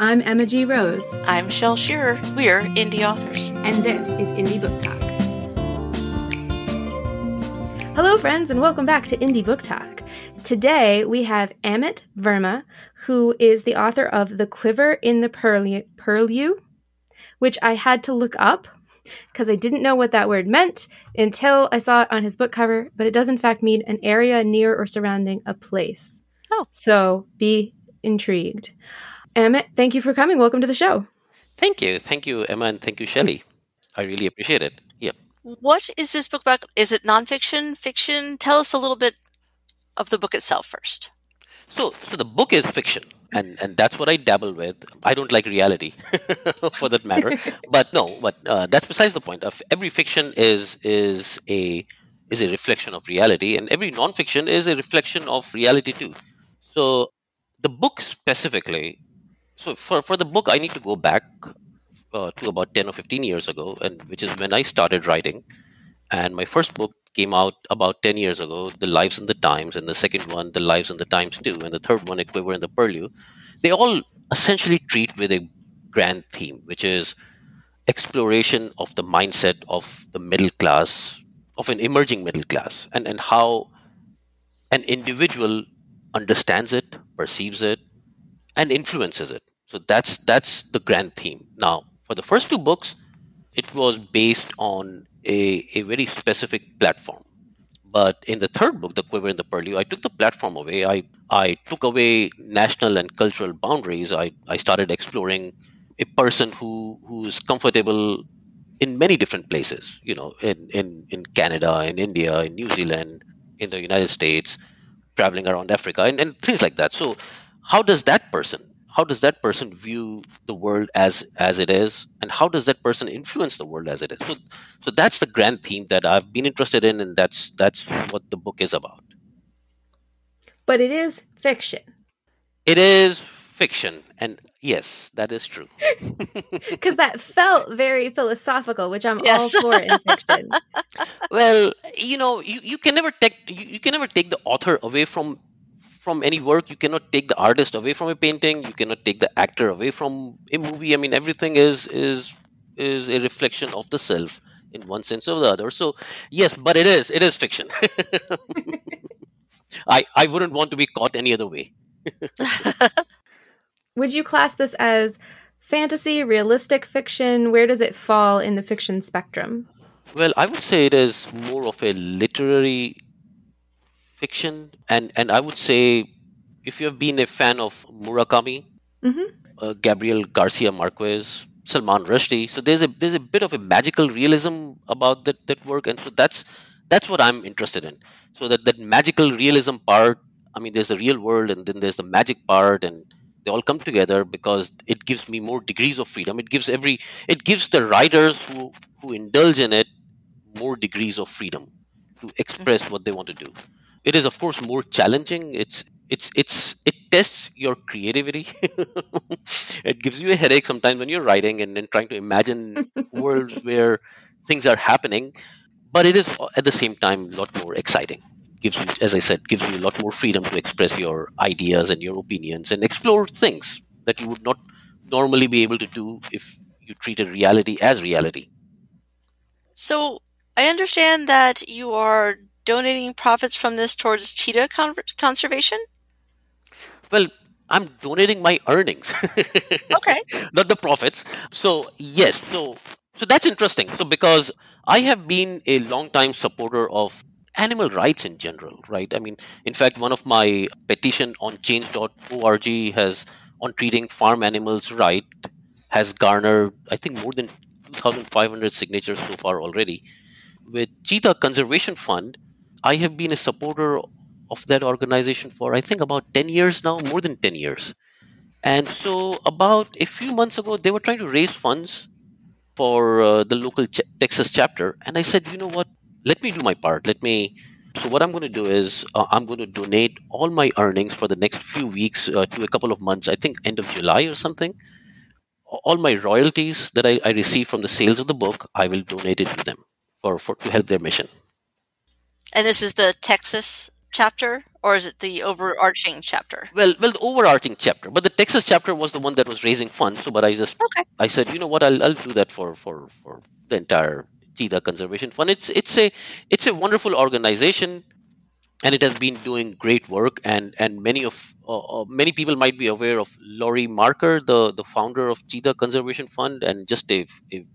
I'm Emma G. Rose. I'm Shel Shearer. We're indie authors. And this is Indie Book Talk. Hello, friends, and welcome back to Indie Book Talk. Today we have Amit Verma, who is the author of The Quiver in the Purlieu, which I had to look up because I didn't know what that word meant until I saw it on his book cover, but it does in fact mean an area near or surrounding a place. Oh. So be intrigued. Amit, thank you for coming. Welcome to the show. Thank you. Thank you, Emma, and thank you, Shelley. I really appreciate it. Yep. What is this book about? Is it nonfiction, fiction? Tell us a little bit of the book itself first. So, so the book is fiction, and and that's what I dabble with. I don't like reality, for that matter. but no, but uh, that's besides the point. Of every fiction is is a is a reflection of reality, and every nonfiction is a reflection of reality too. So, the book specifically so for, for the book i need to go back uh, to about 10 or 15 years ago and which is when i started writing. And my first book came out about 10 years ago the lives and the times and the second one the lives and the times too and the third one a quiver in the purlieu they all essentially treat with a grand theme which is exploration of the mindset of the middle class of an emerging middle class and, and how an individual understands it perceives it and influences it so that's that's the grand theme. Now, for the first two books, it was based on a, a very specific platform. But in the third book, The Quiver and the Purlieu, I took the platform away. I, I took away national and cultural boundaries. I, I started exploring a person who, who is comfortable in many different places, you know, in, in, in Canada, in India, in New Zealand, in the United States, traveling around Africa, and, and things like that. So, how does that person how does that person view the world as as it is? And how does that person influence the world as it is? So so that's the grand theme that i've been interested in and that's that's what the book is about. But it is fiction. It is fiction and yes that is true. Because that felt very philosophical which i'm yes. all for in fiction. Well you know you, you can never take you, you can never take the author away from from any work you cannot take the artist away from a painting you cannot take the actor away from a movie. I mean everything is is is a reflection of the self in one sense or the other. So yes but it is it is fiction. I i wouldn't want to be caught any other way. Would you class this as fantasy realistic fiction? Where does it fall in the fiction spectrum? Well i would say it is more of a literary fiction, and and I would say if you have been a fan of Murakami, mm-hmm. uh, Gabriel Garcia Marquez, Salman Rushdie, so there's a there's a bit of a magical realism about that that work, and so that's that's what I'm interested in. So that that magical realism part, I mean, there's the real world, and then there's the magic part, and they all come together because it gives me more degrees of freedom. It gives every it gives the writers who who indulge in it more degrees of freedom to express what they want to do it is of course more challenging. It's it's it's it tests your creativity. It gives you a headache sometimes when you're writing and then trying to imagine worlds where things are happening. But it is at the same time a lot more exciting. Gives you as i said gives you a lot more freedom to express your ideas and your opinions and explore things that you would not normally be able to do if you treated reality as reality. So i understand that you are donating profits from this towards cheetah con- conservation? Well, I'm donating my earnings. okay. Not the profits. So, yes. So, so that's interesting. So, because I have been a long time supporter of animal rights in general, right? I mean, in fact, one of my petition on change.org has on treating farm animals right has garnered, I think, more than 2,500 signatures so far already. With Cheetah Conservation Fund, I have been a supporter of that organization for I think about 10 years now, more than 10 years. And so, about a few months ago, they were trying to raise funds for uh, the local ch- Texas chapter. And I said, you know what? Let me do my part. Let me. So, what I'm going to do is uh, I'm going to donate all my earnings for the next few weeks uh, to a couple of months, I think end of July or something. All my royalties that I, I receive from the sales of the book, I will donate it to them for, for to help their mission. And this is the Texas chapter, or is it the overarching chapter? Well, well, the overarching chapter, but the Texas chapter was the one that was raising funds. So, but I just Okay. I said, you know what, I'll I'll do that for for for the entire cheetah conservation fund. It's it's a it's a wonderful organization, and it has been doing great work. And and many of uh, uh, many people might be aware of Laurie Marker, the the founder of Cheetah Conservation Fund, and just a, a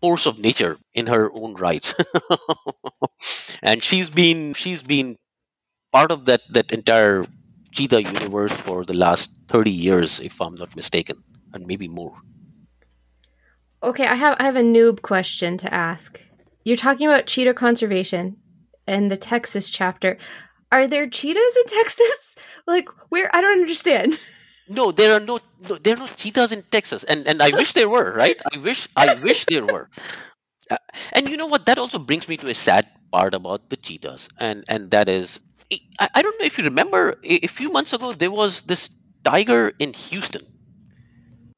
force of nature in her own rights. and she's been she's been part of that that entire cheetah universe for the last 30 years if i'm not mistaken and maybe more Okay, I have I have a noob question to ask. You're talking about cheetah conservation and the Texas chapter. Are there cheetahs in Texas? Like where? I don't understand. no there are no, no there are no cheetahs in texas and and i wish there were right i wish i wish there were Uh, and you know what that also brings me to a sad part about the cheetahs and and that is i, I don't know if you remember a, a few months ago there was this tiger in houston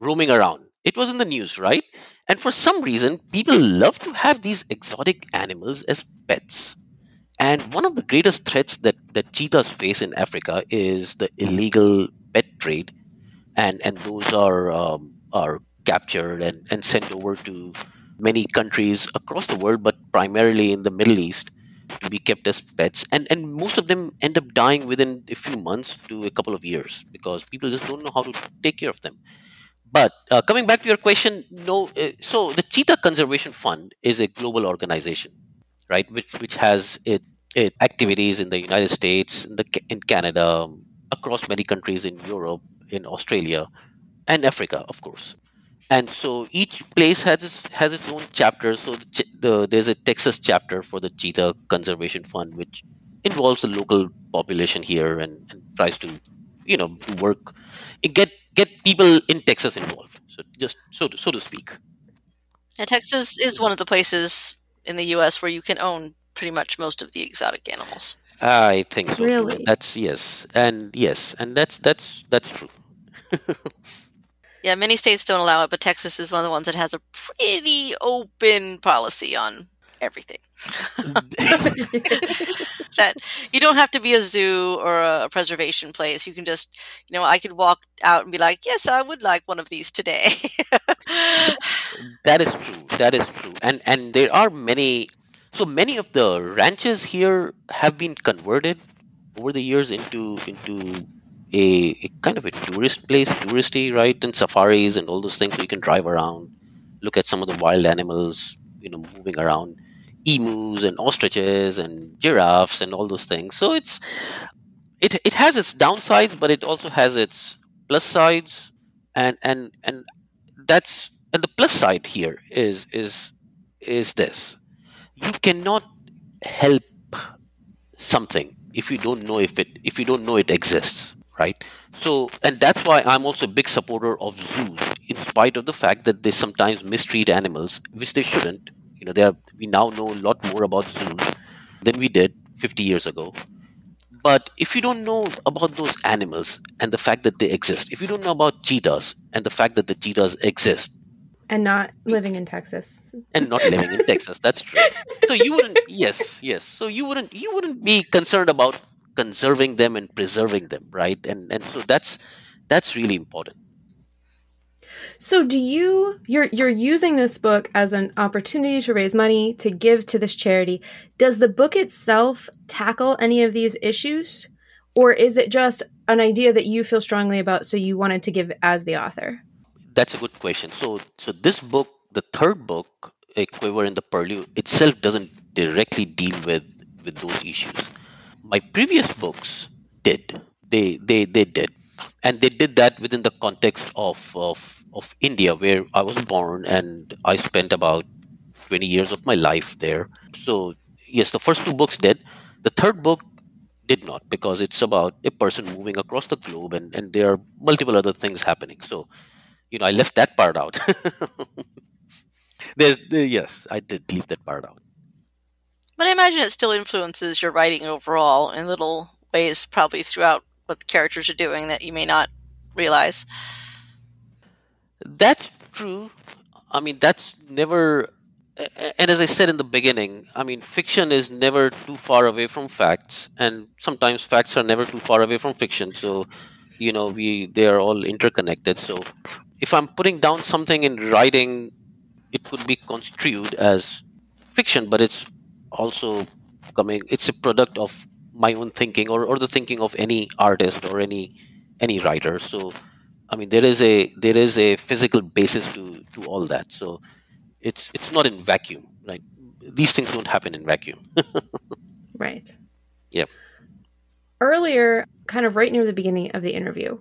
roaming around. It was in the news, right? And for some reason, people love to have these exotic animals as pets. And one of the greatest threats that, that cheetahs face in Africa is the illegal pet trade. And, and those are, um, are captured and, and sent over to many countries across the world, but primarily in the Middle East, to be kept as pets. And, and most of them end up dying within a few months to a couple of years because people just don't know how to take care of them. But uh, coming back to your question, no. Uh, so the Cheetah Conservation Fund is a global organization, right? Which which has it, it activities in the United States, in the in Canada, across many countries in Europe, in Australia, and Africa, of course. And so each place has its, has its own chapter. So the, the there's a Texas chapter for the Cheetah Conservation Fund, which involves the local population here and, and tries to, you know, work get get people in Texas involved. So just so to, so to speak. And Texas is one of the places in the U.S. where you can own pretty much most of the exotic animals. I think so. Really? That's yes, and yes, and that's that's that's true. Yeah, many states don't allow it, but Texas is one of the ones that has a pretty open policy on everything. that you don't have to be a zoo or a preservation place. You can just, you know, I could walk out and be like, yes, I would like one of these today. that is true. That is true. And and there are many. So many of the ranches here have been converted over the years into into a, a kind of a tourist place, touristy, right? And safaris and all those things. So you can drive around, look at some of the wild animals, you know, moving around, emus and ostriches and giraffes and all those things. So it's it it has its downsides, but it also has its plus sides, and and and that's and the plus side here is is is this: you cannot help something if you don't know if it if you don't know it exists, right? So and that's why I'm also a big supporter of zoos, in spite of the fact that they sometimes mistreat animals, which they shouldn't. You know, they are, we now know a lot more about zoos than we did 50 years ago. But if you don't know about those animals and the fact that they exist, if you don't know about cheetahs and the fact that the cheetahs exist and not living in Texas. and not living in Texas, that's true. So you wouldn't, yes, yes. So you wouldn't, you wouldn't be concerned about conserving them and preserving them, right? And and so that's that's really important. So do you you're you're using this book as an opportunity to raise money to give to this charity. Does the book itself tackle any of these issues or is it just an idea that you feel strongly about so you wanted to give as the author? That's a good question. So so this book, the third book, A Quiver in the Purlieu, itself doesn't directly deal with with those issues. My previous books did. They they they did. And they did that within the context of of of India where I was born and I spent about 20 years of my life there. So yes, the first two books did. The third book did not because it's about a person moving across the globe and, and there are multiple other things happening. So you know, I left that part out. There, yes, I did leave that part out. But I imagine it still influences your writing overall in little ways, probably throughout what the characters are doing that you may not realize. That's true. I mean, that's never. And as I said in the beginning, I mean, fiction is never too far away from facts, and sometimes facts are never too far away from fiction. So, you know, we they are all interconnected. So, if I'm putting down something in writing, it could be construed as fiction, but it's also coming. It's a product of my own thinking, or, or the thinking of any artist or any any writer. So, I mean, there is a there is a physical basis to to all that. So it's it's not in vacuum right these things don't happen in vacuum Right. yeah Earlier, kind of right near the beginning of the interview,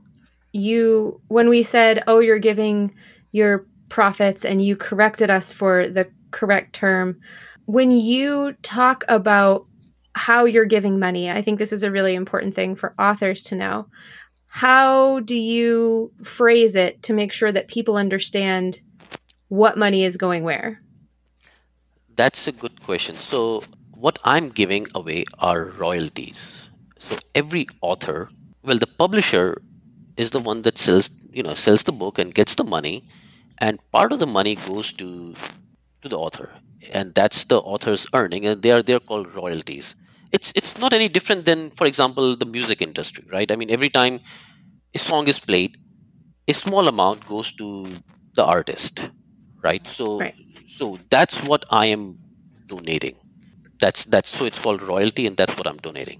you, when we said, oh, you're giving your profits and you corrected us for the correct term, when you talk about how you're giving money, I think this is a really important thing for authors to know. How do you phrase it to make sure that people understand what money is going where? that's a good question so what i'm giving away are royalties so every author well the publisher is the one that sells you know sells the book and gets the money and part of the money goes to to the author and that's the author's earning and they are they're called royalties. It's it's not any different than for example the music industry right? I mean every time a song is played a small amount goes to the artist right? So Right. so that's what i am donating. That's that's so it's called royalty and that's what i'm donating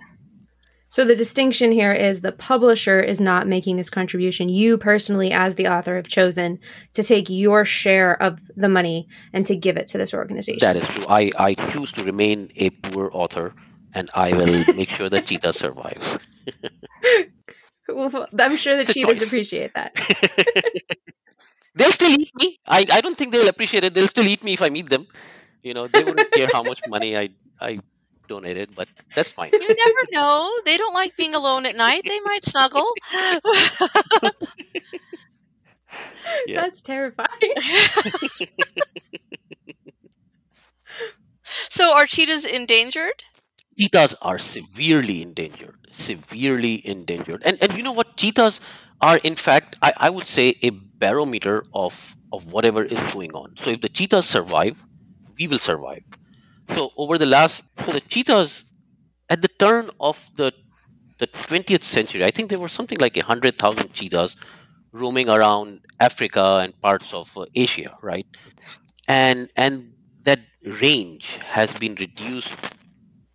So the distinction here is the publisher is not making this contribution. You personally, as the author, have chosen to take your share of the money and to give it to this organization. that is true i i choose to remain a poor author and i will make sure that cheetah survives Well, I'm sure the cheetahs choice. appreciate that. they'll still eat me I, I don't think they'll appreciate it they'll still eat me if i meet them you know they wouldn't care how much money i i donated but that's fine You never know. They don't like being alone at night. They might snuggle. Yeah. That's terrifying. so are cheetahs endangered? cheetahs are severely endangered severely endangered and and you know what cheetahs are in fact i, I would say a barometer of of whatever is going on so if the cheetahs survive we will survive so over the last so the cheetahs at the turn of the the 20th century i think there were something like a hundred thousand cheetahs roaming around africa and parts of uh, asia right and and that range has been reduced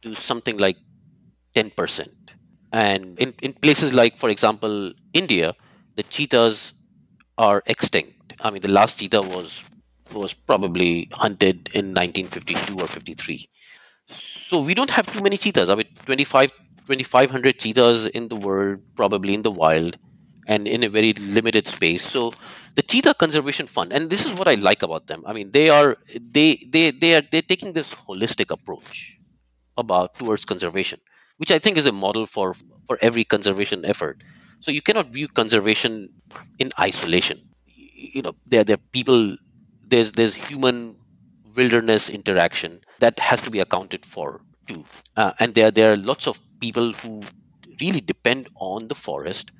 to something like 10%. And in, in places like, for example, India, the cheetahs are extinct. I mean, the last cheetah was was probably hunted in 1952 or 53. So we don't have too many cheetahs. I mean, 25, 2,500 cheetahs in the world, probably in the wild, and in a very limited space. So the cheetah conservation fund, and this is what I like about them. I mean, they are they they they are they're taking this holistic approach about towards conservation, which I think is a model for for every conservation effort. So you cannot view conservation in isolation. You know, there there are people. There's there's human wilderness interaction that has to be accounted for too, uh, and there there are lots of people who really depend on the forest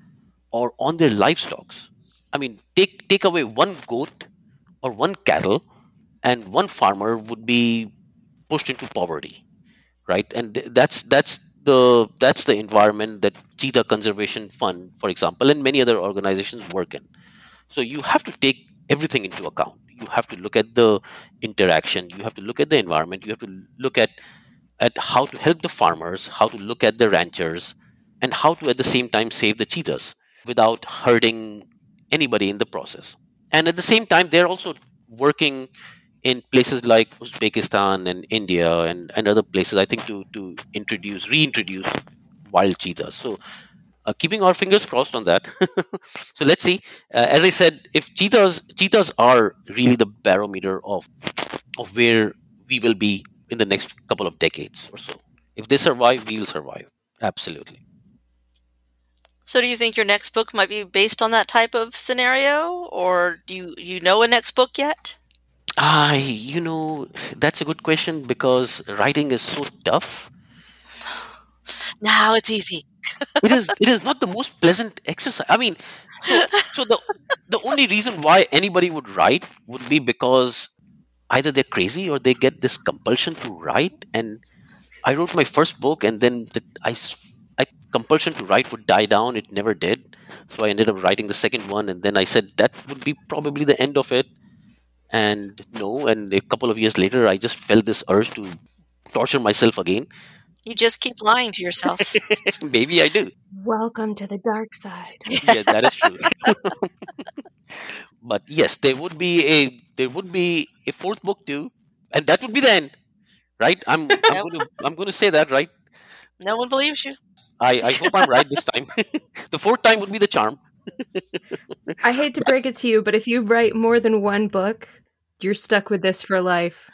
or on their livestock. I mean, take take away one goat or one cattle, and one farmer would be pushed into poverty right? And th- that's that's the that's the environment that cheetah conservation fund for example and many other organizations work in. So you have to take everything into account you have to look at the interaction you have to look at the environment you have to look at at how to help the farmers how to look at the ranchers and how to at the same time save the cheetahs without hurting anybody in the process and at the same time they're also working in places like Uzbekistan and India and, and other places, I think to, to introduce, reintroduce wild cheetahs. So uh, keeping our fingers crossed on that. so let's see. Uh, as I said, if cheetahs cheetahs are really the barometer of of where we will be in the next couple of decades or so. If they survive, we will survive. Absolutely. So do you think your next book might be based on that type of scenario or do you you know a next book yet? I, you know, that's a good question because writing is so tough. Now it's easy. it is it is not the most pleasant exercise i mean so, so the the only reason why anybody would write would be because either they're crazy or they get this compulsion to write. And I wrote my first book, and then the, I, I compulsion to write would die down. It never did. So I ended up writing the second one, and then I said that would be probably the end of it. And no, and a couple of years later, I just felt this urge to torture myself again. You just keep lying to yourself. Maybe I do. Welcome to the dark side. yeah, that is true. but yes, there would be a there would be a fourth book too, and that would be the end, right? I'm I'm Yep. going to I'm going to say that, right? no one believes you. I I hope I'm right this time. the fourth time would be the charm. I hate to break it to you, but if you write more than one book, you're stuck with this for life.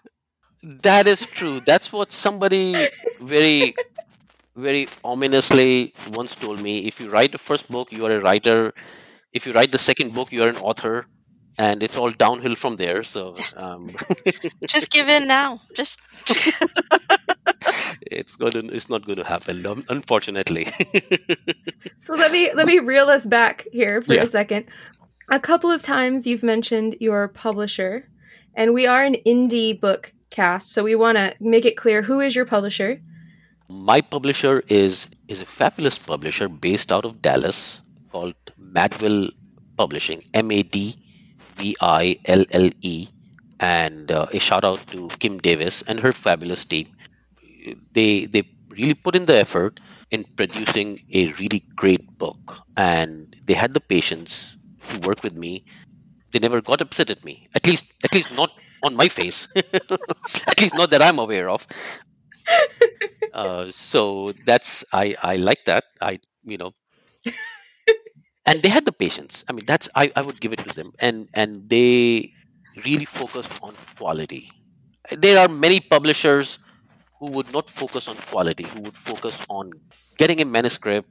That is true. That's what somebody very very ominously once told me. If you write the first book, you are a writer. If you write the second book, you are an author. And it's all downhill from there. So um, Just give in now. Just it's going to it's not going to happen unfortunately So let me let me reel us back here for Yeah. a second. A couple of times you've mentioned your publisher, and we are an indie book cast, so we want to make it clear who is your publisher. my publisher is is a fabulous publisher based out of dallas called madville publishing m-a-d-v-i-l-l-e and uh, a shout out to kim davis and her fabulous team. They they really put in the effort in producing a really great book. And they had the patience to work with me they never got upset at me. At least at least not on my face. At least not that i'm aware of. Uh, so that's i i like that. I you know. And they had the patience. I mean that's i i would give it to them. And and they really focused on quality. There are many publishers who would not focus on quality who would focus on getting a manuscript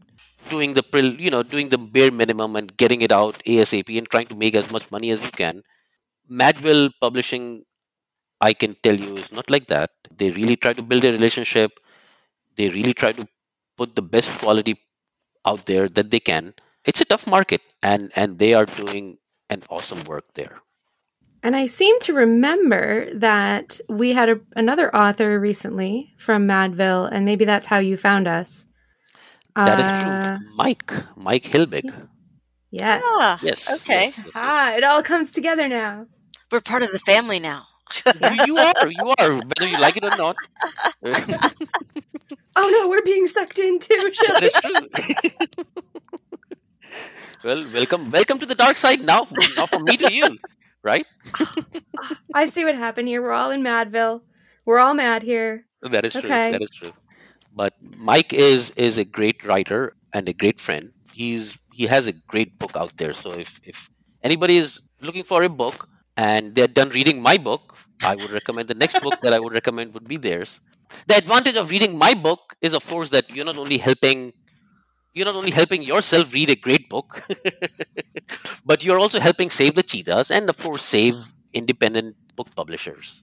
doing the you know doing the bare minimum and getting it out asap and trying to make as much money as you can. Madville publishing i can tell you is not like that. They really try to build a relationship. They really try to put the best quality out there that they can. It's a tough market and and they are doing an awesome work there And I seem to remember that we had a, another author recently from Madville, and maybe that's how you found us. That is Uh, true mike mike hilbig Yes. ah, yes Okay. yes, yes, yes. Ah, it all comes together now. we're part of the family now. You- you are you are whether you like it or not Oh no, we're being sucked in too, that true well welcome welcome to the dark side now now from me to you right I see what happened here. We're all in Madville. We're all mad here. That is true. That is true. But Mike is is a great writer and a great friend. He's he has a great book out there. So if if anybody is looking for a book and they're done reading my book, I would recommend the next book that I would recommend would be theirs. The advantage of reading my book is of course that you're not only helping you're not only helping yourself read a great book, but you're also helping save the cheetahs and of course save independent book publishers.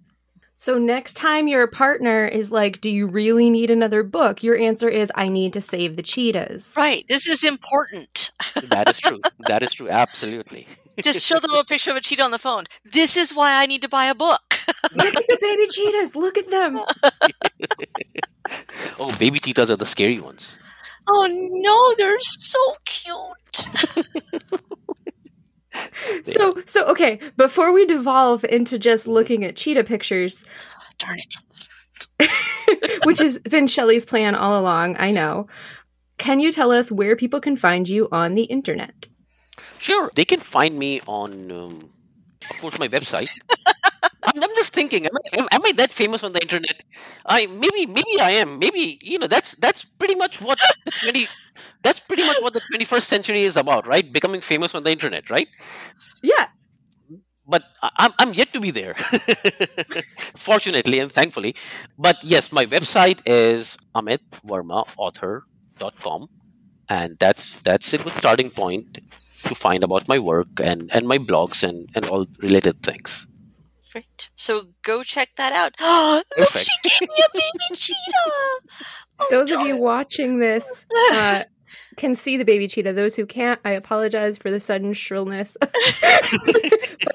So next time your partner is like, "Do you really need another book?" Your answer is, "I need to save the cheetahs." Right. This is important. That is true. that is true. Absolutely. Just show them a picture of a cheetah on the phone. This is why I need to buy a book. Look at the baby cheetahs. Look at them. Oh, baby cheetahs are the scary ones. Oh no, they're so cute. So, so okay. Before we devolve into just looking at cheetah pictures, Darn it. which has been Shelley's plan all along, I know. Can you tell us where people can find you on the internet? Sure, they can find me on, um, of course, my website. I'm, I'm just thinking, am I, am, am I that famous on the internet? I maybe maybe I am. Maybe you know that's that's pretty much what the twenty that's pretty much what the 21st century is about, right? Becoming famous on the internet, right? Yeah. but I'm, I'm yet to be there fortunately and thankfully but yes my website is amitvermaauthor.com and that's that's a good starting point to find about my work and, and my blogs and, and all related things Great. So go check that out. Look, Perfect. she gave me a baby cheetah. Oh, Those of you watching this, uh, can see the baby cheetah. Those who can't, I apologize for the sudden shrillness. but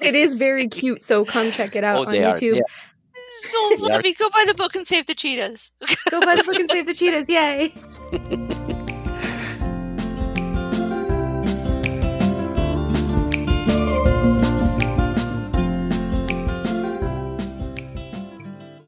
it is very cute, so come check it out Oh, on they are. YouTube. Yeah. So They are- Go buy the book and save the cheetahs. Go buy the book and save the cheetahs. Yay!